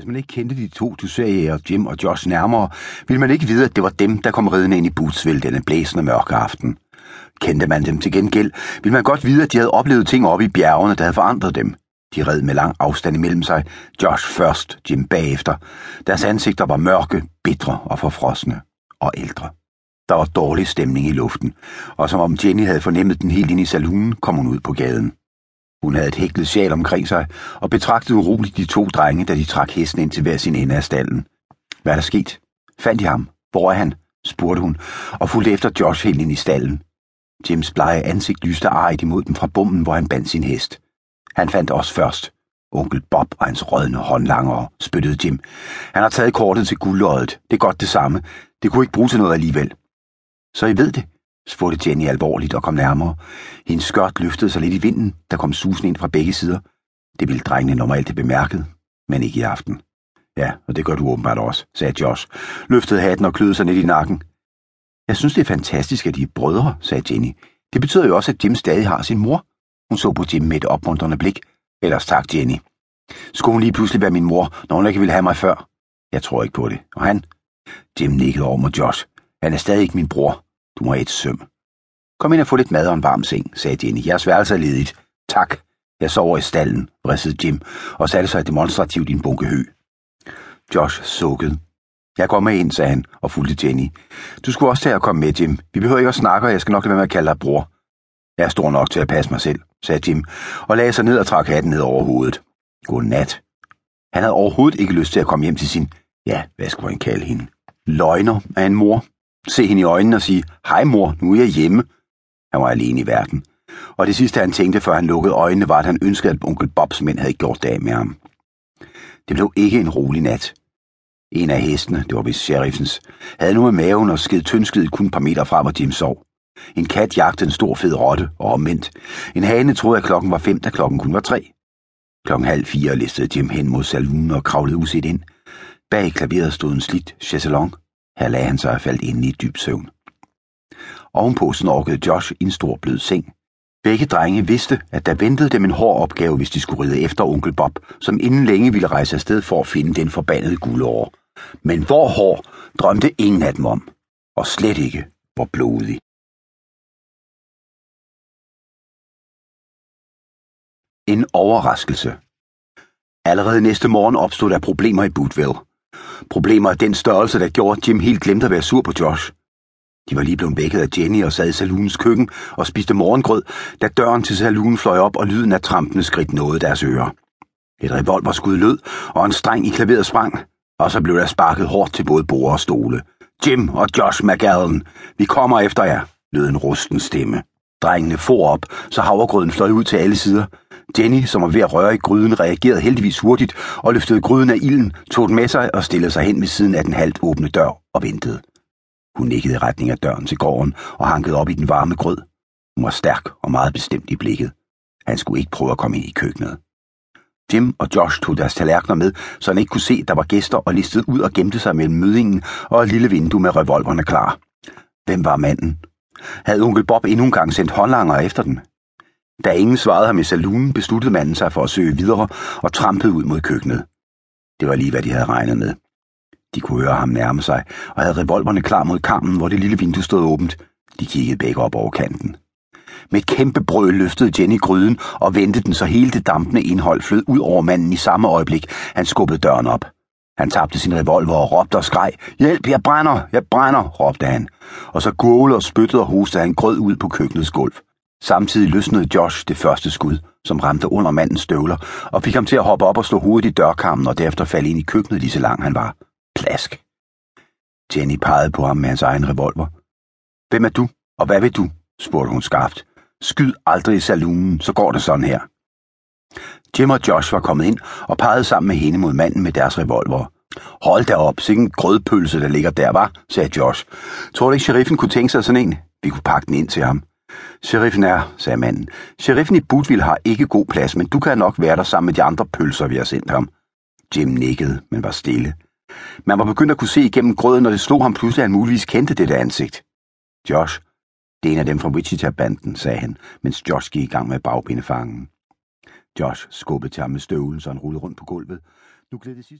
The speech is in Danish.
Hvis man ikke kendte de to dusørjæger, Jim og Josh nærmere, ville man ikke vide, at det var dem, der kom ridende ind i Bootsville denne blæsende mørke aften. Kendte man dem til gengæld, ville man godt vide, at de havde oplevet ting oppe i bjergene, der havde forandret dem. De red med lang afstand imellem sig, Josh først, Jim bagefter. Deres ansigter var mørke, bitre og forfrosne og ældre. Der var dårlig stemning i luften, og som om Jenny havde fornemmet den helt ind i salonen, kom hun ud på gaden. Hun havde et hæklet sjal omkring sig og betragtede uroligt de to drenge, da de trak hesten ind til hver sin ende af stallen. Hvad er der sket? Fandt de ham? Hvor er han? spurgte hun, og fulgte efter Josh helt ind i stallen. Jims blege ansigt lyste arigt imod dem fra bommen, hvor han bandt sin hest. Han fandt os først. Onkel Bob og hans rødne håndlangere, spyttede Jim. Han har taget kortet til guldøjet. Det er godt det samme. Det kunne ikke bruge til noget alligevel. Så I ved det, spurgte Jenny alvorligt og kom nærmere. Hendes skørt løftede sig lidt i vinden, der kom susen ind fra begge sider. Det ville drengene normalt have bemærket, men ikke i aften. Ja, og det gør du åbenbart også, sagde Josh, løftede hatten og kløede sig ned i nakken. Jeg synes, det er fantastisk, at de er brødre, sagde Jenny. Det betyder jo også, at Jim stadig har sin mor. Hun så på Jim med et opmuntrende blik. Ellers tak, Jenny. Skulle hun lige pludselig være min mor, når hun ikke ville have mig før? Jeg tror ikke på det. Og han? Jim nikkede over mod Josh. Han er stadig ikke min bror. Du må et søm. Kom ind og få lidt mad og en varm seng, sagde Jenny. Jeres værelse er ledigt. Tak. Jeg sover i stallen, vridsede Jim og satte sig demonstrativt i en bunke hø. Josh sukkede. Jeg går med ind, sagde han og fulgte Jenny. Du skulle også tage at komme med, Jim. Vi behøver ikke at snakke, og jeg skal nok lade være med at kalde dig bror. Jeg er stor nok til at passe mig selv, sagde Jim, og lagde sig ned og trak hatten ned over hovedet. God nat. Han havde overhovedet ikke lyst til at komme hjem til sin, ja, hvad skulle han kalde hende? Løgner af en mor. Se hende i øjnene og sige, hej mor, nu er jeg hjemme. Han var alene i verden. Og det sidste, han tænkte, før han lukkede øjnene, var, at han ønskede, at onkel Bobs mænd havde gjort dag med ham. Det blev ikke en rolig nat. En af hestene, det var vist sheriffens, havde nu med maven og sked tyndskid kun et par meter fra, hvor Jim sov. En kat jagtede en stor fed rotte, og omvendt. En hane troede, at klokken var fem, da klokken kun var tre. Klokken halv fire listede Jim hen mod saloonen og kravlede uset ind. Bag klaveret stod en slidt chaiselong. Her lagde han sig og faldt ind i dyb søvn. Ovenpå snorkede Josh i en stor blød seng. Begge drenge vidste, at der ventede dem en hård opgave, hvis de skulle ride efter onkel Bob, som inden længe ville rejse afsted for at finde den forbandede guldår. Men hvor hård drømte ingen af dem om, og slet ikke hvor blodig. En overraskelse. Allerede næste morgen opstod der problemer i Bootville. Problemer af den størrelse, der gjorde, at Jim helt glemte at være sur på Josh. De var lige blevet vækket af Jenny og sad i salunens køkken og spiste morgengrød, da døren til salunen fløj op, og lyden af trampende skridt nåede deres ører. Et revolverskud lød, og en streng i klaveret sprang, og så blev der sparket hårdt til både bord og stole. Jim og Josh McGallen, vi kommer efter jer, lød en rusten stemme. Drengene for op, så havregrøden fløj ud til alle sider. Jenny, som var ved at røre i gryden, reagerede heldigvis hurtigt og løftede gryden af ilden, tog den med sig og stillede sig hen ved siden af den halvt åbne dør og ventede. Hun nikkede i retning af døren til gården og hankede op i den varme grød. Hun var stærk og meget bestemt i blikket. Han skulle ikke prøve at komme ind i køkkenet. Jim og Josh tog deres tallerkener med, så han ikke kunne se, at der var gæster og listede ud og gemte sig mellem mødingen og et lille vindue med revolverne klar. Hvem var manden? Havde onkel Bob endnu en gang sendt håndlanger efter den? Da ingen svarede ham i saloonen, besluttede manden sig for at søge videre og trampede ud mod køkkenet. Det var lige, hvad de havde regnet med. De kunne høre ham nærme sig, og havde revolverne klar mod kammen, hvor det lille vindue stod åbent. De kiggede begge op over kanten. Med et kæmpe brøl løftede Jenny gryden og vendte den, så hele det dampende indhold flød ud over manden i samme øjeblik. Han skubbede døren op. Han tabte sin revolver og råbte og skreg. Hjælp, jeg brænder, jeg brænder, råbte han. Og så gurgle og spyttede og hostede han grød ud på køkkenets gulv. Samtidig løsnede Josh det første skud, som ramte under mandens støvler, og fik ham til at hoppe op og slå hovedet i dørkammen og derefter falde ind i køkkenet lige så lang han var. Plask. Jenny pegede på ham med hans egen revolver. Hvem er du, og hvad vil du? spurgte hun skarpt. Skyd aldrig i saloonen, så går det sådan her. Jim og Josh var kommet ind og pegede sammen med hende mod manden med deres revolver. Hold da op, sikke en grødpølse, der ligger der, var, sagde Josh. Tror du ikke, sheriffen kunne tænke sig sådan en? Vi kunne pakke den ind til ham. Sheriffen er, sagde manden. Sheriffen i Bootville har ikke god plads, men du kan nok være der sammen med de andre pølser, vi har sendt ham. Jim nikkede, men var stille. Man var begyndt at kunne se igennem grøden, og det slog ham pludselig, at han muligvis kendte dette ansigt. Josh, det er en af dem fra Wichita-banden, sagde han, mens Josh gik i gang med bagbindefangen. Josh skubbede til ham med støvlen, så han rullede rundt på gulvet. Nu gled det sidste